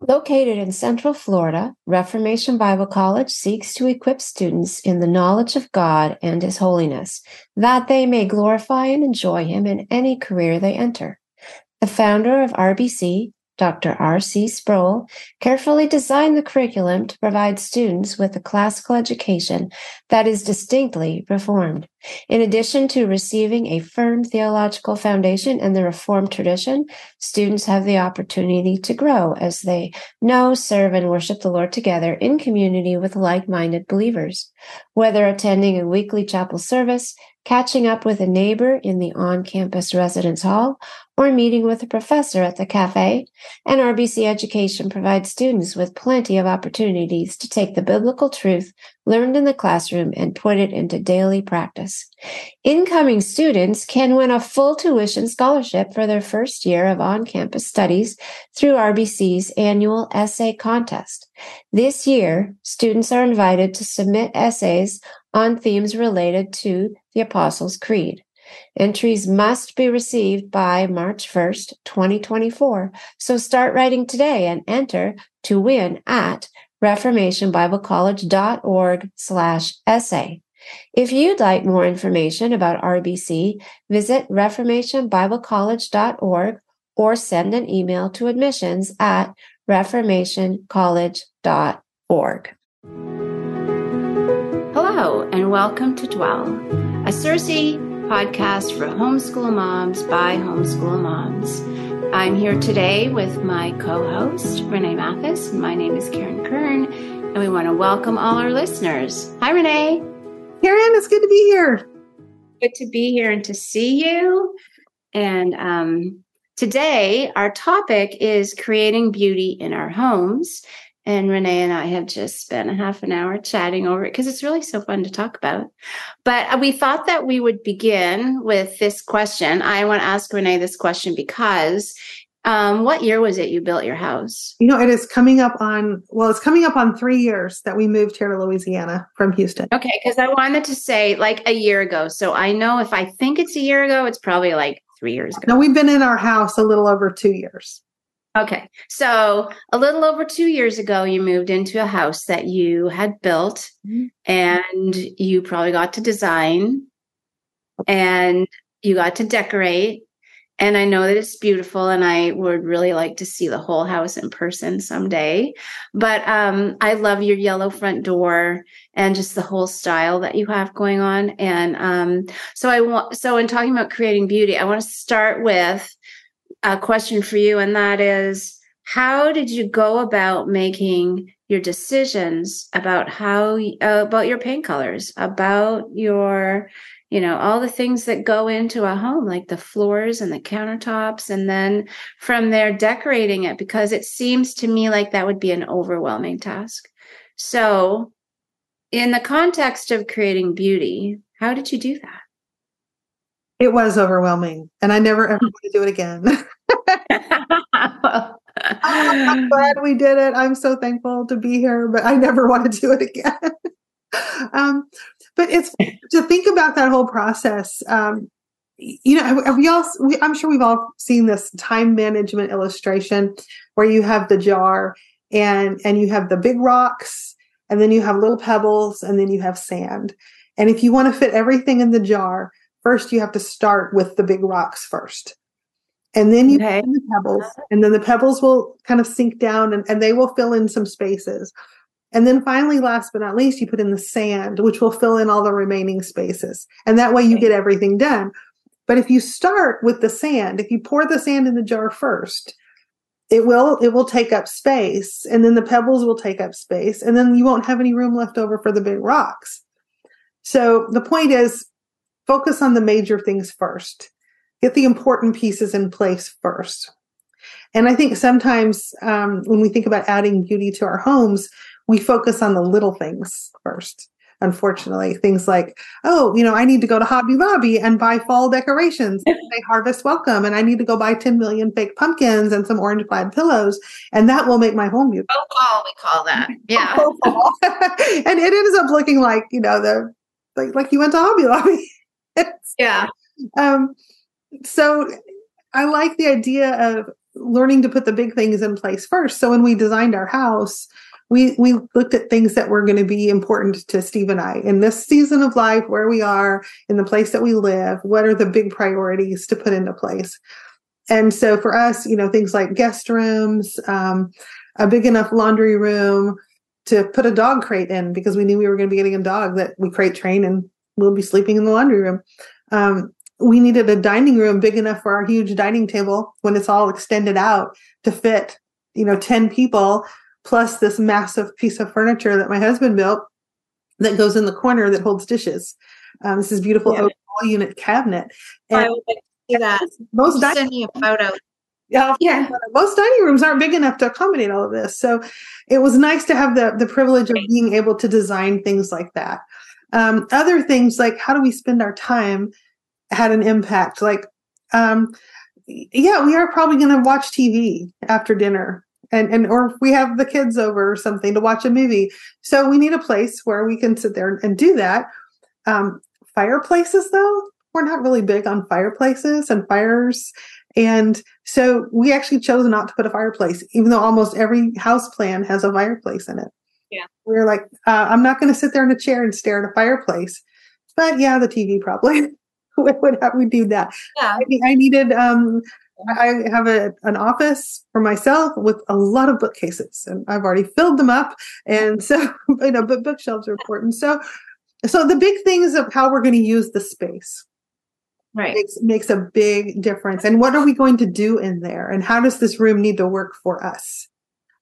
Located in Central Florida, Reformation Bible College seeks to equip students in the knowledge of God and His holiness, that they may glorify and enjoy Him in any career they enter. The founder of RBC, Dr. R.C. Sproul, carefully designed the curriculum to provide students with a classical education that is distinctly Reformed. In addition to receiving a firm theological foundation in the Reformed tradition, students have the opportunity to grow as they know, serve, and worship the Lord together in community with like minded believers. Whether attending a weekly chapel service, catching up with a neighbor in the on campus residence hall, or meeting with a professor at the cafe, NRBC Education provides students with plenty of opportunities to take the biblical truth learned in the classroom and put it into daily practice. Incoming students can win a full tuition scholarship for their first year of on campus studies through RBC's annual essay contest. This year, students are invited to submit essays on themes related to the Apostles' Creed. Entries must be received by March 1st, 2024. So start writing today and enter to win at reformationbiblecollege.org slash essay. If you'd like more information about RBC, visit reformationbiblecollege.org or send an email to admissions at reformationcollege.org. Hello, and welcome to Dwell, a Circe podcast for homeschool moms by homeschool moms. I'm here today with my co host, Renee Mathis. My name is Karen Kern, and we want to welcome all our listeners. Hi, Renee. Karen, it's good to be here. Good to be here and to see you. And um, today, our topic is creating beauty in our homes. And Renee and I have just spent a half an hour chatting over it because it's really so fun to talk about. But uh, we thought that we would begin with this question. I want to ask Renee this question because um, what year was it you built your house? You know, it is coming up on, well, it's coming up on three years that we moved here to Louisiana from Houston. Okay, because I wanted to say like a year ago. So I know if I think it's a year ago, it's probably like three years ago. No, we've been in our house a little over two years. Okay. So a little over two years ago, you moved into a house that you had built mm-hmm. and you probably got to design and you got to decorate. And I know that it's beautiful and I would really like to see the whole house in person someday. But um, I love your yellow front door and just the whole style that you have going on. And um, so I want, so in talking about creating beauty, I want to start with a question for you, and that is how did you go about making your decisions about how uh, about your paint colors, about your you know all the things that go into a home like the floors and the countertops and then from there decorating it? Because it seems to me like that would be an overwhelming task. So in the context of creating beauty how did you do that it was overwhelming and I never ever want to do it again. I'm glad we did it. I'm so thankful to be here, but I never want to do it again. um, but it's to think about that whole process. Um, you know, we all, we, I'm sure we've all seen this time management illustration where you have the jar and and you have the big rocks and then you have little pebbles and then you have sand. And if you want to fit everything in the jar, first you have to start with the big rocks first. And then you okay. put in the pebbles, and then the pebbles will kind of sink down and, and they will fill in some spaces. And then finally, last but not least, you put in the sand, which will fill in all the remaining spaces. And that way you get everything done. But if you start with the sand, if you pour the sand in the jar first, it will it will take up space and then the pebbles will take up space and then you won't have any room left over for the big rocks. So the point is focus on the major things first. Get the important pieces in place first. And I think sometimes um, when we think about adding beauty to our homes, we focus on the little things first. Unfortunately, things like, oh, you know, I need to go to Hobby Lobby and buy fall decorations. They harvest welcome, and I need to go buy 10 million fake pumpkins and some orange plaid pillows, and that will make my home beautiful. Oh, fall, we call that. Yeah. and it ends up looking like, you know, the like like you went to Hobby Lobby. yeah. Um, so I like the idea of learning to put the big things in place first. So when we designed our house, we we looked at things that were going to be important to Steve and I in this season of life, where we are in the place that we live. What are the big priorities to put into place? And so for us, you know, things like guest rooms, um, a big enough laundry room to put a dog crate in because we knew we were going to be getting a dog that we crate train and we'll be sleeping in the laundry room. Um, we needed a dining room big enough for our huge dining table when it's all extended out to fit, you know, 10 people plus this massive piece of furniture that my husband built that goes in the corner that holds dishes. Um, this is beautiful yeah. all unit cabinet. And I would like see that. Most dining, me a photo. Yeah, yeah. Most dining rooms aren't big enough to accommodate all of this. So it was nice to have the the privilege of being able to design things like that. Um, other things like how do we spend our time had an impact. Like, um, yeah, we are probably going to watch TV after dinner and and or we have the kids over or something to watch a movie. So we need a place where we can sit there and do that. Um, fireplaces though we're not really big on fireplaces and fires. And so we actually chose not to put a fireplace even though almost every house plan has a fireplace in it yeah we are like uh, i'm not going to sit there in a chair and stare at a fireplace but yeah the tv probably would have we do that yeah i, I needed um I have a, an office for myself with a lot of bookcases, and I've already filled them up. And so, you know, but bookshelves are important. So, so the big things of how we're going to use the space, right, makes makes a big difference. And what are we going to do in there? And how does this room need to work for us?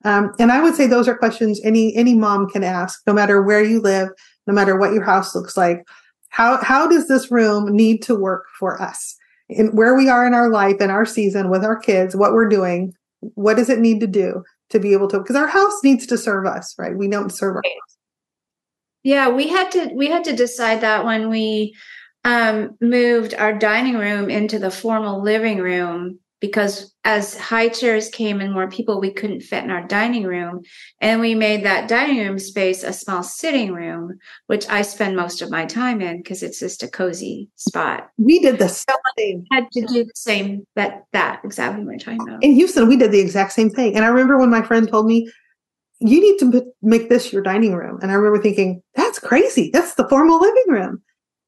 Um, and I would say those are questions any any mom can ask, no matter where you live, no matter what your house looks like. How how does this room need to work for us? And where we are in our life and our season with our kids, what we're doing, what does it need to do to be able to because our house needs to serve us, right? We don't serve our house. Yeah, we had to we had to decide that when we um, moved our dining room into the formal living room because as high chairs came and more people, we couldn't fit in our dining room. And we made that dining room space a small sitting room, which I spend most of my time in because it's just a cozy spot. We did the same. thing. Had to do the same that that exactly what you're talking about. In Houston, we did the exact same thing. And I remember when my friend told me, you need to put, make this your dining room. And I remember thinking, that's crazy. That's the formal living room.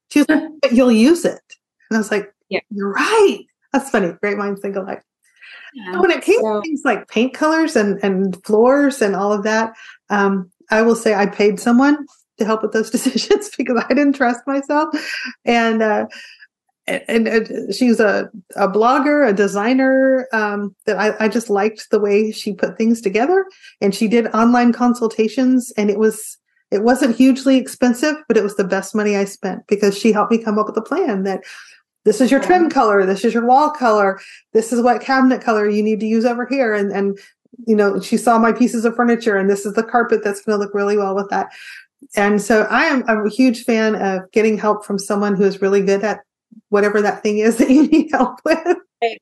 She was like, but you'll use it. And I was like, yeah, you're right. That's funny. Great minds think alike. Yeah, when it came so, to things like paint colors and, and floors and all of that, um, I will say I paid someone to help with those decisions because I didn't trust myself. And uh, and, and she's a, a blogger, a designer um, that I, I just liked the way she put things together. And she did online consultations, and it was it wasn't hugely expensive, but it was the best money I spent because she helped me come up with a plan that this is your trim color. This is your wall color. This is what cabinet color you need to use over here. And and you know she saw my pieces of furniture and this is the carpet that's going to look really well with that. And so i am a huge fan of getting help from someone who is really good at whatever that thing is that you need help with. But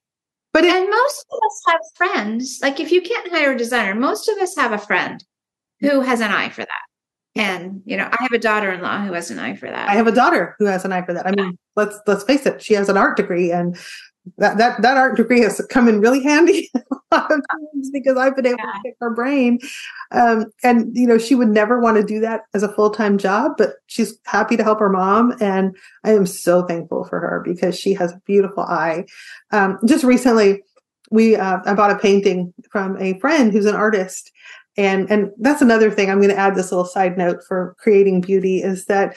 But it, and most of us have friends. Like if you can't hire a designer, most of us have a friend who has an eye for that. And you know, I have a daughter-in-law who has an eye for that. I have a daughter who has an eye for that. I mean, let's let's face it, she has an art degree, and that that that art degree has come in really handy a lot of times because I've been able Yeah. to pick her brain. Um, and you know, she would never want to do that as a full time job, but she's happy to help her mom, and I am so thankful for her because she has a beautiful eye. Um, just recently, we uh, I bought a painting from a friend who's an artist. And and that's another thing I'm going to add this little side note for creating beauty is that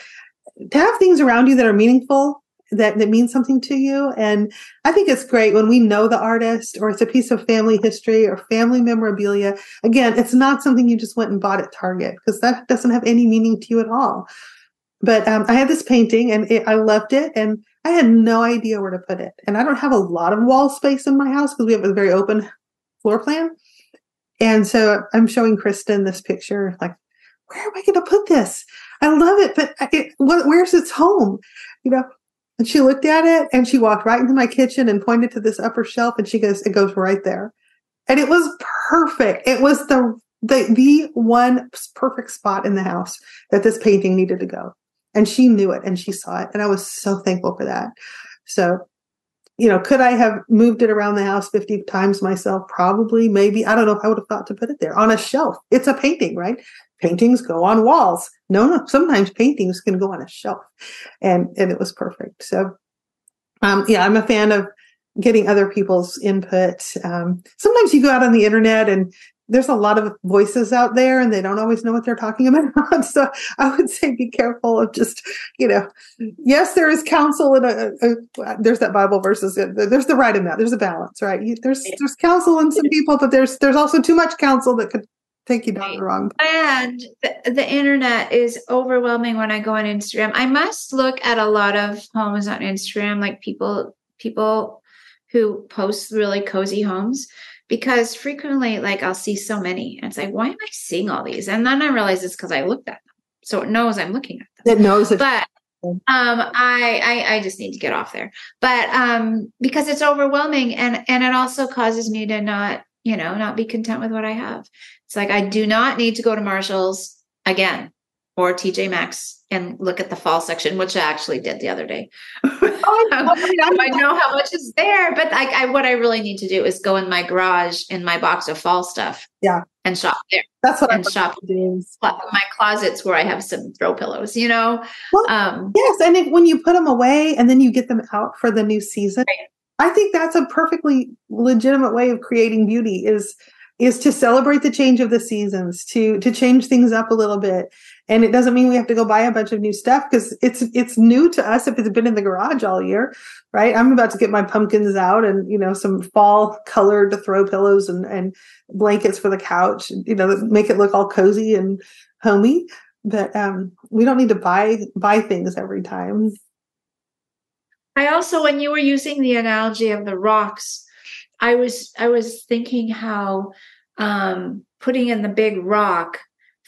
to have things around you that are meaningful that that mean something to you. And i think it's great when we know the artist or it's a piece of family history or family memorabilia. Again it's not something you just went and bought at target because that doesn't have any meaning to you at all. But um, i had this painting and it, i loved it and i had no idea where to put it. And i don't have a lot of wall space in my house because we have a very open floor plan and so i'm showing kristen this picture like where am i going to put this I love it, but it, what, where's its home? You know, and she looked at it and she walked right into my kitchen and pointed to this upper shelf and she goes, it goes right there. And it was perfect. It was the, the, the one perfect spot in the house that this painting needed to go. And she knew it and she saw it. And I was so thankful for that. So, you know, could I have moved it around the house 50 times myself? Probably, maybe. I don't know if I would have thought to put it there on a shelf. It's a painting, right? Paintings go on walls. No, no, sometimes paintings can go on a shelf. And and it was perfect. So um yeah, I'm a fan of getting other people's input. Um sometimes you go out on the internet and there's a lot of voices out there and they don't always know what they're talking about. so I would say be careful of just, you know, yes, there is counsel and a, a, a- there's that Bible verses. Uh, there's the right amount. There's a balance, right? There's there's counsel in some people, but there's there's also too much counsel that could take you down the wrong. And the, the internet is overwhelming when I go on Instagram. I must look at a lot of homes on Instagram, like people people who post really cozy homes, because frequently, like I'll see so many, and it's like, why am I seeing all these? And then I realize it's because I looked at them, so it knows I'm looking at them. That knows it. But um, I, I I just need to get off there. But um, because it's overwhelming, and and it also causes me to not, you know, not be content with what I have. It's like I do not need to go to Marshalls again or TJ Maxx and look at the fall section, which I actually did the other day. Oh, I know. I mean, I'm- I know how much is there, but I, I what I really need to do is go in my garage in my box of fall stuff. Yeah. And shop there. That's what I'm and shop doing. my closets where I have some throw pillows, you know? Well, Um Yes, and if, when you put them away and then you get them out for the new season, I think that's a perfectly legitimate way of creating beauty is is to celebrate the change of the seasons, to to change things up a little bit. And it doesn't mean we have to go buy a bunch of new stuff because it's it's new to us if it's been in the garage all year, right? I'm about to get my pumpkins out and you know some fall colored throw pillows and and blankets for the couch, you know, make it look all cozy and homey. But um, we don't need to buy buy things every time. I also, when you were using the analogy of the rocks, I was I was thinking how um, putting in the big rock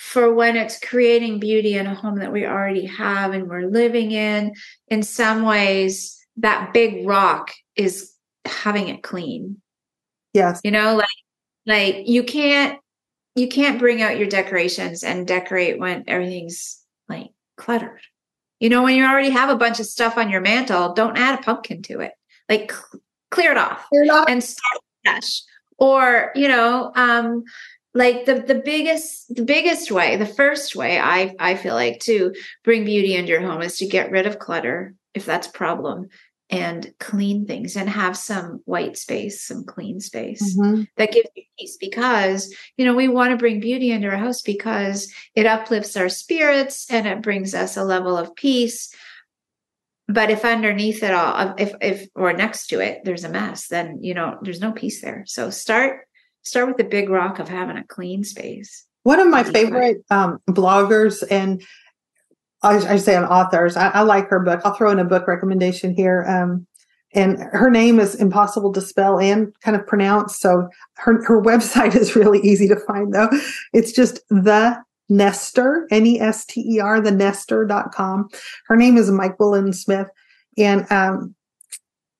for when it's creating beauty in a home that we already have and we're living in. In some ways, that big rock is having it clean. Yes. You know, like like you can't you can't bring out your decorations and decorate when everything's like cluttered. You know, when you already have a bunch of stuff on your mantle, don't add a pumpkin to it. Like cl- clear it off You're not and start fresh. Or, you know, um, like the the biggest the biggest way, the first way I I feel like to bring beauty into your home is to get rid of clutter if that's a problem and clean things and have some white space, some clean space Mhm. that gives you peace because you know we want to bring beauty into our house because it uplifts our spirits and it brings us a level of peace but if underneath it all if if or next to it there's a mess then you know there's no peace there so start start with the big rock of having a clean space One of my favorite um, bloggers and I, I say on authors, I, I like her book. I'll throw in a book recommendation here. Um, and her name is impossible to spell and kind of pronounce. So her, her website is really easy to find though. It's just the Nester, N-E-S-T-E-R, the Nester.com. Her name is Myquillyn Smith. And um,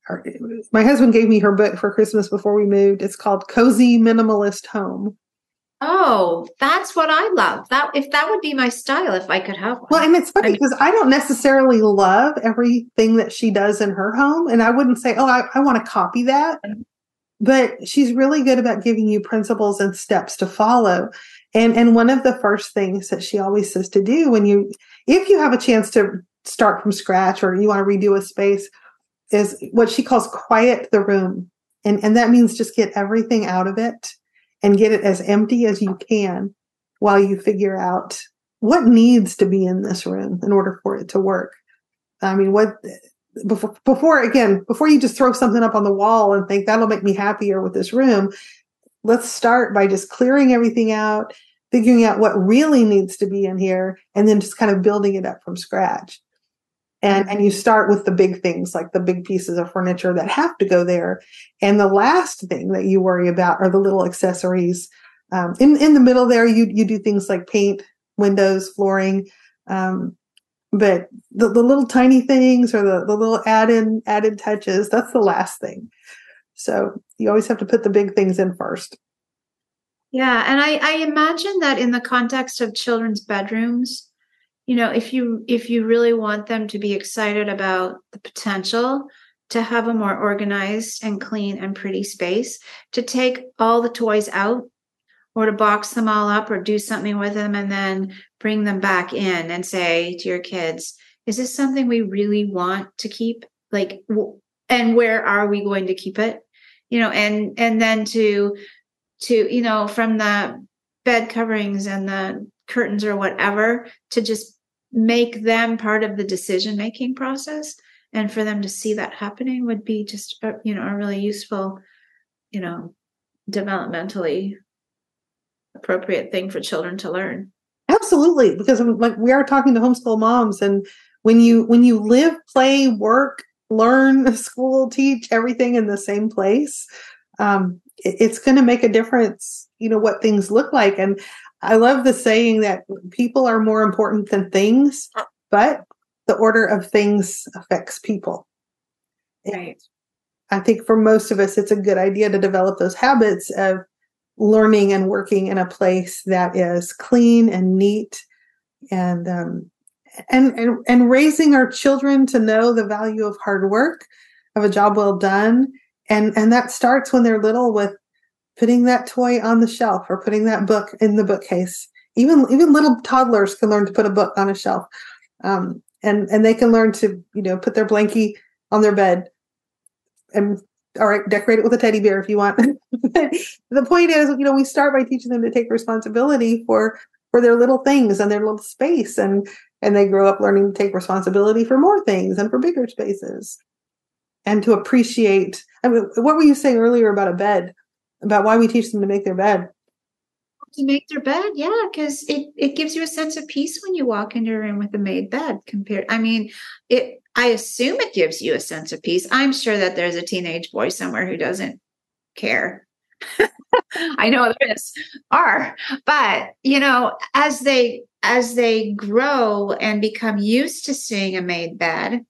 her, my husband gave me her book for Christmas before we moved. It's called Cozy Minimalist Home. Oh, that's what I love. That if that would be my style if I could have one. Well, and it's funny I mean- because I don't necessarily love everything that she does in her home. And I wouldn't say, oh, I, I want to copy that. But she's really good about giving you principles and steps to follow. And and one of the first things that she always says to do when you if you have a chance to start from scratch or you want to redo a space is what she calls quiet the room. And and that means just get everything out of it and get it as empty as you can while you figure out what needs to be in this room in order for it to work. I mean, what before, before again, before you just throw something up on the wall and think that'll make me happier with this room, let's start by just clearing everything out, figuring out what really needs to be in here, and then just kind of building it up from scratch. And, and you start with the big things like the big pieces of furniture that have to go there. And the last thing that you worry about are the little accessories. Um, in, in the middle there, you, you do things like paint, windows, flooring. Um, but the, the little tiny things or the, the little added added touches, that's the last thing. So you always have to put the big things in first. Yeah, and I, I imagine that in the context of children's bedrooms, you know, if you if you really want them to be excited about the potential to have a more organized and clean and pretty space, to take all the toys out or to box them all up or do something with them and then bring them back in and say to your kids, is this something we really want to keep? Like w- and where are we going to keep it? You know, and and then to to you know from the bed coverings and the curtains or whatever to just make them part of the decision making process and for them to see that happening would be just a, you know a really useful you know developmentally appropriate thing for children to learn Absolutely, because like we are talking to homeschool moms, and when you when you live, play, work, learn, school, teach everything in the same place, um, it- it's going to make a difference. You know what things look like, and I love the saying that people are more important than things, but the order of things affects people. right. I think for most of us, it's a good idea to develop those habits of learning and working in a place that is clean and neat and um, and, and and raising our children to know the value of hard work of a job well done. And and that starts when they're little with putting that toy on the shelf or putting that book in the bookcase even even little toddlers can learn to put a book on a shelf um, and and they can learn to you know put their blankie on their bed and all right, decorate it with a teddy bear if you want. the point is, you know, we start by teaching them to take responsibility for for their little things and their little space, and and they grow up learning to take responsibility for more things and for bigger spaces, and to appreciate. I mean, what were you saying earlier about a bed? About why we teach them to make their bed? to make their bed yeah because it it gives you a sense of peace when you walk into a room with a made bed compared i mean it i assume it gives you a sense of peace. I'm sure that there's a teenage boy somewhere who doesn't care. I know there is are but you know as they as they grow and become used to seeing a made bed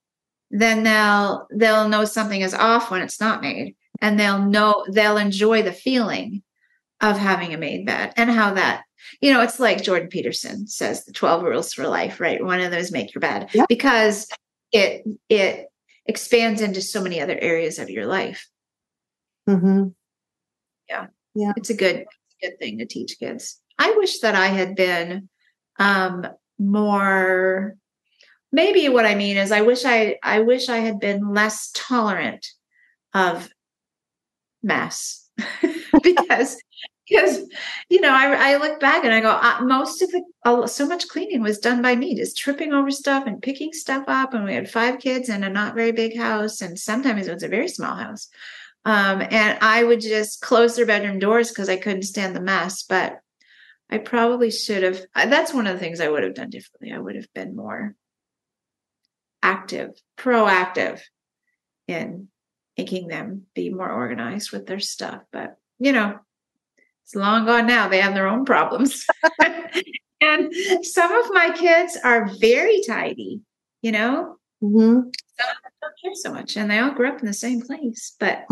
then they'll they'll know something is off when it's not made and they'll know they'll enjoy the feeling of having a made bed and how that you know it's like jordan peterson says the 12 rules for life right one of those make your bed Yeah. because it it expands into so many other areas of your life Mm-hmm. Yeah. Yeah. It's a good good thing to teach kids i wish that i had been um more maybe what i mean is i wish i i wish i had been less tolerant of mess. Because because you know I, I look back and i go uh, most of the uh, so much cleaning was done by me just tripping over stuff and picking stuff up and we had five kids in a not very big house and sometimes it was a very small house. Um, and i would just close their bedroom doors because i couldn't stand the mess but i probably should have that's one of the things i would have done differently. I would have been more active proactive in making them be more organized with their stuff but you know it's long gone now. They have their own problems. and some of my kids are very tidy, you know, Mm-hmm. don't care so much. And they all grew up in the same place, but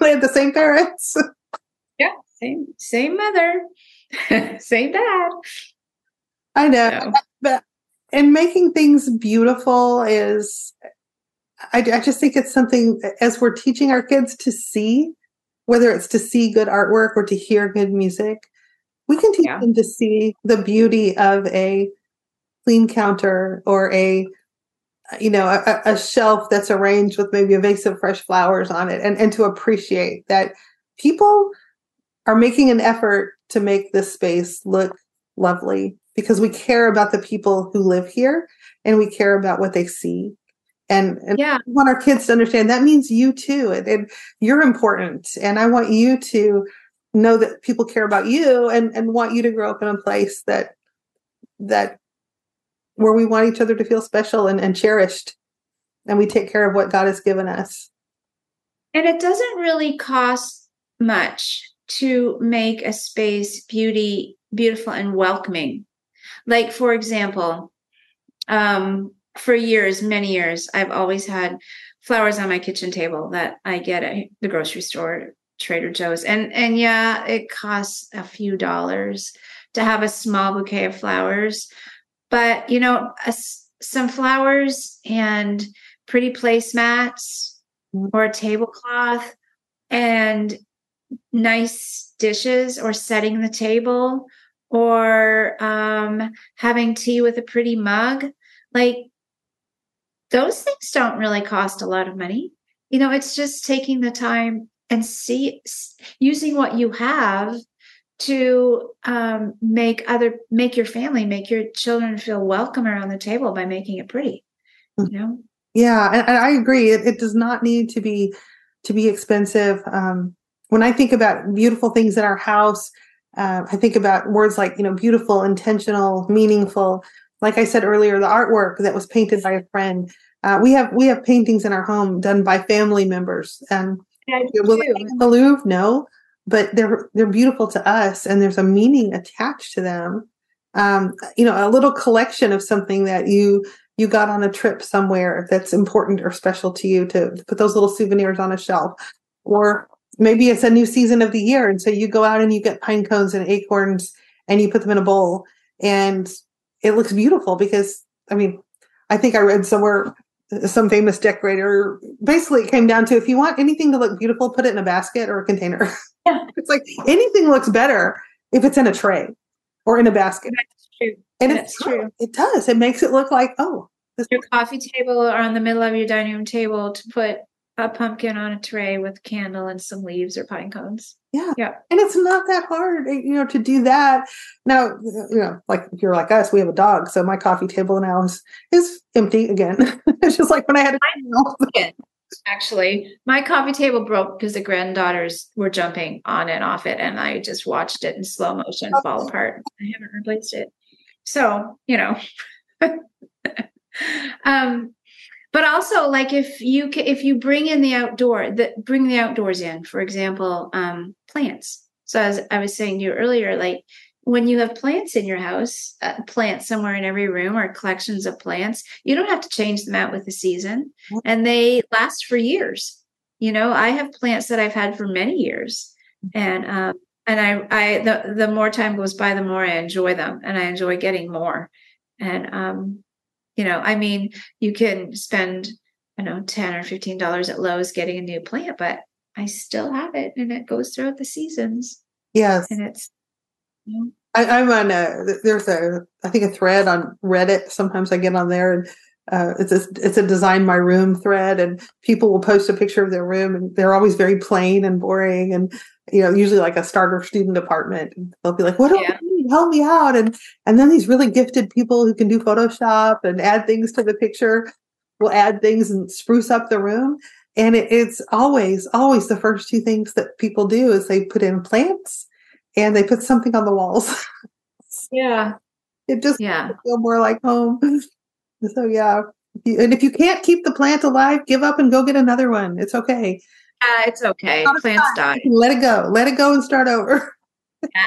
they had the same parents. yeah, same same mother, same dad. I know, So, but and making things beautiful is, I, I just think it's something as we're teaching our kids to see, whether it's to see good artwork or to hear good music, we can teach Yeah. them to see the beauty of a clean counter or a you know a, a shelf that's arranged with maybe a vase of fresh flowers on it and, and to appreciate that people are making an effort to make this space look lovely because we care about the people who live here and we care about what they see and, and yeah, we want our kids to understand that means you too and, and you're important and i want you to know that people care about you and, and want you to grow up in a place that that where we want each other to feel special and, and cherished and we take care of what god has given us and it doesn't really cost much to make a space beauty beautiful and welcoming. Like for example, um, for years, many years, I've always had flowers on my kitchen table that I get at the grocery store, Trader Joe's, and and yeah, it costs a few dollars to have a small bouquet of flowers, but you know, a some flowers and pretty placemats or a tablecloth and nice dishes or setting the table or um, having tea with a pretty mug like those things don't really cost a lot of money you know it's just taking the time and see using what you have to um, make other make your family make your children feel welcome around the table by making it pretty you know Yeah, and, and I agree. It, it does not need to be to be expensive. Um, when I think about beautiful things in our house, uh, I think about words like you know beautiful, intentional, meaningful. Like I said earlier, the artwork that was painted by a friend. Uh, we have we have paintings in our home done by family members. And will they in the Louvre? No, but they're they're beautiful to us, and there's a meaning attached to them. Um, you know, a little collection of something that you you got on a trip somewhere that's important or special to you to, to put those little souvenirs on a shelf or maybe it's a new season of the year and so you go out and you get pine cones and acorns and you put them in a bowl and it looks beautiful because i mean i think i read somewhere some famous decorator basically it came down to if you want anything to look beautiful put it in a basket or a container Yeah. it's like anything looks better if it's in a tray or in a basket that's true and That's it's true. it does it makes it look like oh your coffee table or on the middle of your dining room table to put a pumpkin on a tray with candle and some leaves or pine cones. Yeah. Yeah. And it's not that hard, eh, you know, to do that. Now, you know, like if you're like us, we have a dog. So my coffee table now is, is empty again. it's just like when I had a Actually, my coffee table broke because the granddaughters were jumping on and off it, and I just watched it in slow motion fall apart. I haven't replaced it. So, you know. um but also like if you if you bring in the outdoor that bring the outdoors in for example um plants. So as i was saying to you earlier like when you have plants in your house uh, plants somewhere in every room or collections of plants you don't have to change them out with the season. And they last for years. You know i have plants that i've had for many years. And um and i i the the more time goes by the more i enjoy them and i enjoy getting more. And um you know i mean you can spend i don't know 10 or 15 dollars at lowes getting a new plant but i still have it and it goes throughout the seasons yes, and it's you know, I, I'm on a, there's a, I think a thread on Reddit. Sometimes I get on there and uh, it's a, it's a design my room thread and people will post a picture of their room and they're always very plain and boring. And, you know, usually like a starter student apartment. They'll be like, what do Yeah. Help me out. And, and then these really gifted people who can do Photoshop and add things to the picture will add things and spruce up the room. And it, it's always, always the first two things that people do is they put in plants and they put something on the walls. yeah it just yeah feel more like home. So yeah, and if you can't keep the plant alive, give up and go get another one. It's okay. uh, it's okay plants die Let it go. Let it go and start over.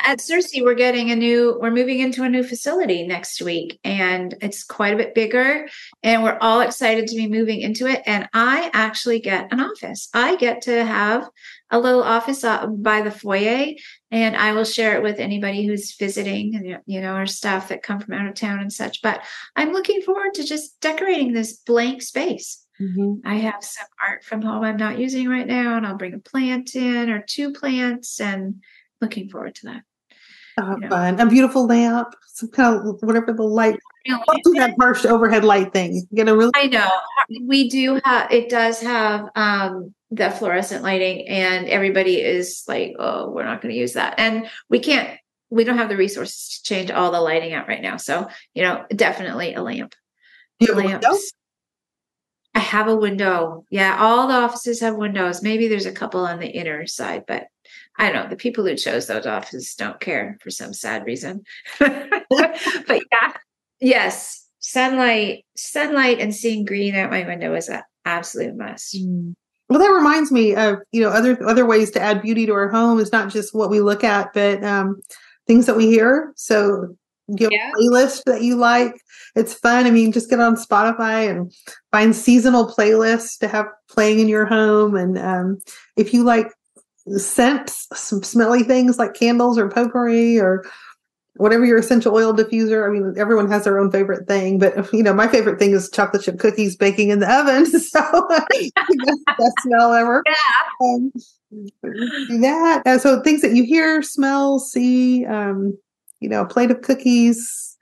At Circe, we're getting a new, we're moving into a new facility next week, and it's quite a bit bigger. And we're all excited to be moving into it. And I actually get an office. I get to have a little office by the foyer, and I will share it with anybody who's visiting, and you know, our staff that come from out of town and such. But I'm looking forward to just decorating this blank space. Mm-hmm. I have some art from home I'm not using right now, and I'll bring a plant in or two plants, and looking forward to that. Oh, you know. fun! A beautiful lamp, some kind of whatever the light. Do that harsh overhead light thing. Get a really. I know we do have. It does have um the fluorescent lighting, and everybody is like, "Oh, we're not going to use that," and we can't. We don't have the resources to change all the lighting out right now. So you know, definitely a lamp. Lamps. I have a window. Yeah, all the offices have windows. Maybe there's a couple on the inner side, but I don't know. The people who chose those offices don't care for some sad reason. but yeah, yes, sunlight, sunlight, and seeing green out my window is an absolute must. Mm. Well, that reminds me of you know other other ways to add beauty to our home is not just what we look at, but um, things that we hear. So you yeah. a playlist that you like. It's fun. I mean, just get on Spotify and find seasonal playlists to have playing in your home. And um, if you like scents, some smelly things like candles or potpourri or whatever your essential oil diffuser. I mean, everyone has their own favorite thing, but you know, my favorite thing is chocolate chip cookies baking in the oven. So best smell ever. Yeah. Um, that. Uh, so things that you hear, smell, see, um, you know, a plate of cookies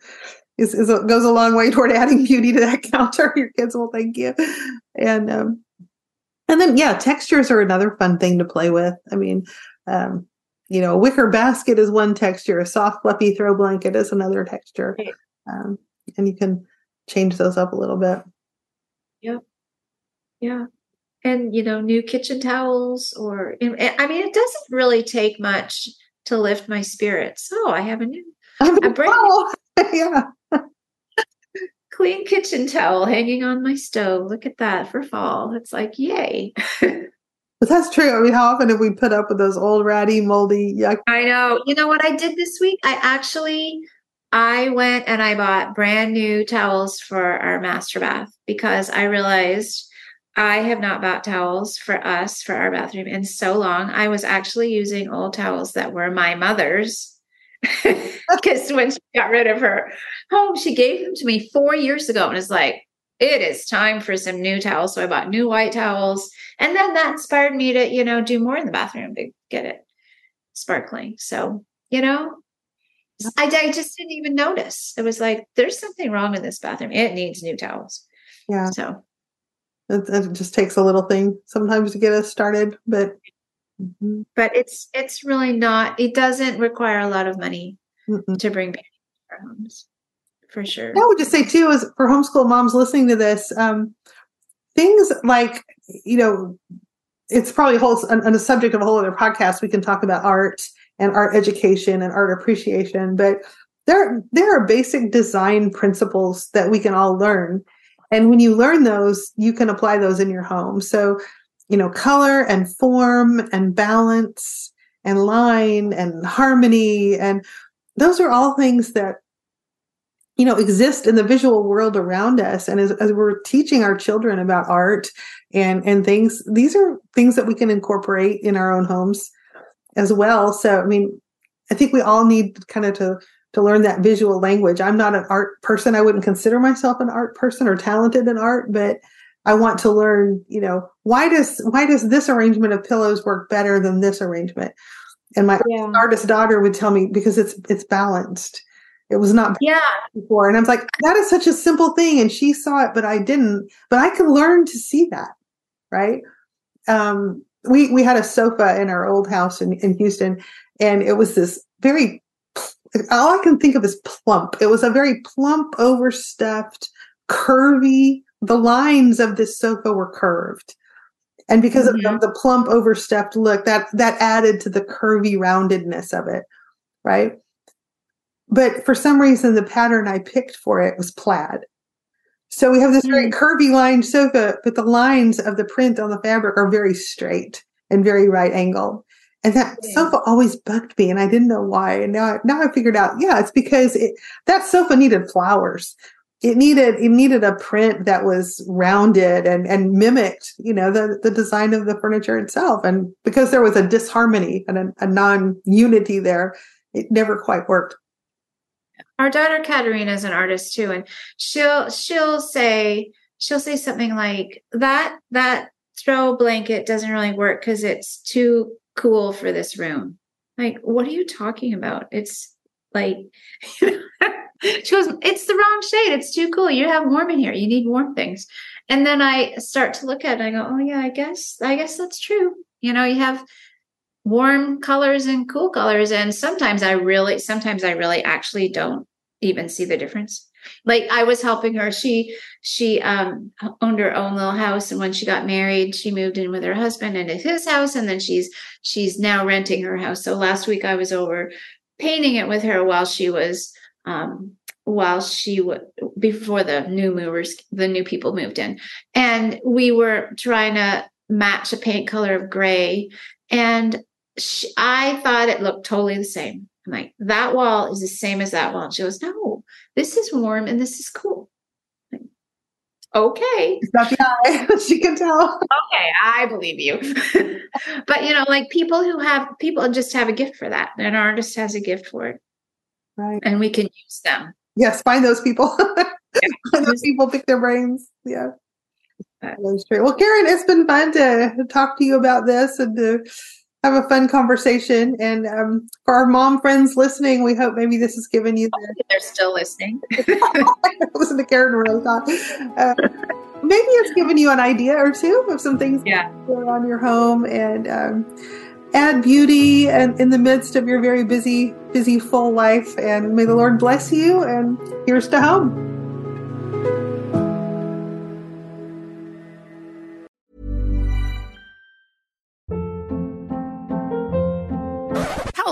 is, is a, goes a long way toward adding beauty to that counter. Your kids will thank you. And um, and then yeah, textures are another fun thing to play with. I mean, um, you know, a wicker basket is one texture, a soft fluffy throw blanket is another texture. Um, and you can change those up a little bit. Yep. Yeah. And you know, new kitchen towels or I mean, it doesn't really take much to lift my spirits. Oh, I have a new oh, a brand new, yeah. clean kitchen towel hanging on my stove. Look at that for fall. It's like, yay. But that's true. I mean, how often have we put up with those old ratty, moldy, yuck? I know. You know what I did this week? I actually I went and I bought brand new towels for our master bath because I realized I have not bought towels for us for our bathroom in so long. I was actually using old towels that were my mother's because when she got rid of her home, she gave them to me four years ago and it's like, it is time for some new towels. So I bought new white towels. And then that inspired me to, you know, do more in the bathroom to get it sparkling. So, you know, I, I just didn't even notice. It was like, there's something wrong in this bathroom. It needs new towels. Yeah. So it, it just takes a little thing sometimes to get us started, but Mm-hmm. But it's it's really not. It doesn't require a lot of money Mm-mm. to bring babies to our homes, for sure. I would just say too, is for homeschool moms listening to this, um, things like you know, it's probably a whole on, on the subject of a whole other podcast. We can talk about art and art education and art appreciation, but there there are basic design principles that we can all learn and when you learn those you can apply those in your home so you know, color and form and balance and line and harmony. And those are all things that, you know, exist in the visual world around us. And as, as we're teaching our children about art and, and things, these are things that we can incorporate in our own homes as well. So, I mean, I think we all need kind of to to learn that visual language. I'm not an art person. I wouldn't consider myself an art person or talented in art, but I want to learn, you know, why does why does this arrangement of pillows work better than this arrangement? And my yeah. artist daughter would tell me because it's it's balanced. It was not yeah before. And I was like, that is such a simple thing. And she saw it, but I didn't. But I could learn to see that. Right. Um, we we had a sofa in our old house in, in Houston, and it was this very all I can think of is plump. It was a very plump, overstuffed, curvy the lines of this sofa were curved. And because mm-hmm. of the, the plump, overstepped look, that that added to the curvy roundedness of it, right? But for some reason, the pattern I picked for it was plaid. So we have this very mm-hmm. curvy lined sofa, but the lines of the print on the fabric are very straight and very right angled. And that sofa always bugged me, and I didn't know why. And now, now I figured out, yeah, it's because it, that sofa needed flowers. It needed it needed a print that was rounded and and mimicked, you know, the the design of the furniture itself. And because there was a disharmony and a, a non unity there, it never quite worked. our daughter Katerina is an artist too, and she'll she'll say she'll say something like that that throw blanket doesn't really work because it's too cool for this room. Like, what are you talking about? It's like she goes, it's the wrong shade. It's too cool. You have warm in here. You need warm things. And then I start to look at it and I go, oh yeah, I guess I guess that's true. You know, you have warm colors and cool colors and sometimes i really sometimes i really actually don't even see the difference like i was helping her. She she um owned her own little house and when she got married she moved in with her husband into his house and then she's she's now renting her house. So last week i was over painting it with her while she was um while she would before the new movers the new people moved in. And we were trying to match a paint color of gray and she, I thought it looked totally the same. I'm like, that wall is the same as that wall. And she goes, no, this is warm and this is cool. Like, okay. She can tell. Okay. I believe you. but, you know, like people who have, people just have a gift for that. An artist has a gift for it Right. and we can use them. Yes, find those people. find those people, pick their brains. Yeah. That's true. Well, Karen, it's been fun to talk to you about this and to have a fun conversation. And um, for our mom friends listening, we hope maybe this has given you the They're still listening. listen to Karen talk. Uh, maybe it's given you an idea or two of some things Yeah. going on your home and um, add beauty and in the midst of your very busy, busy, full life. And may the Lord bless you. And here's to home.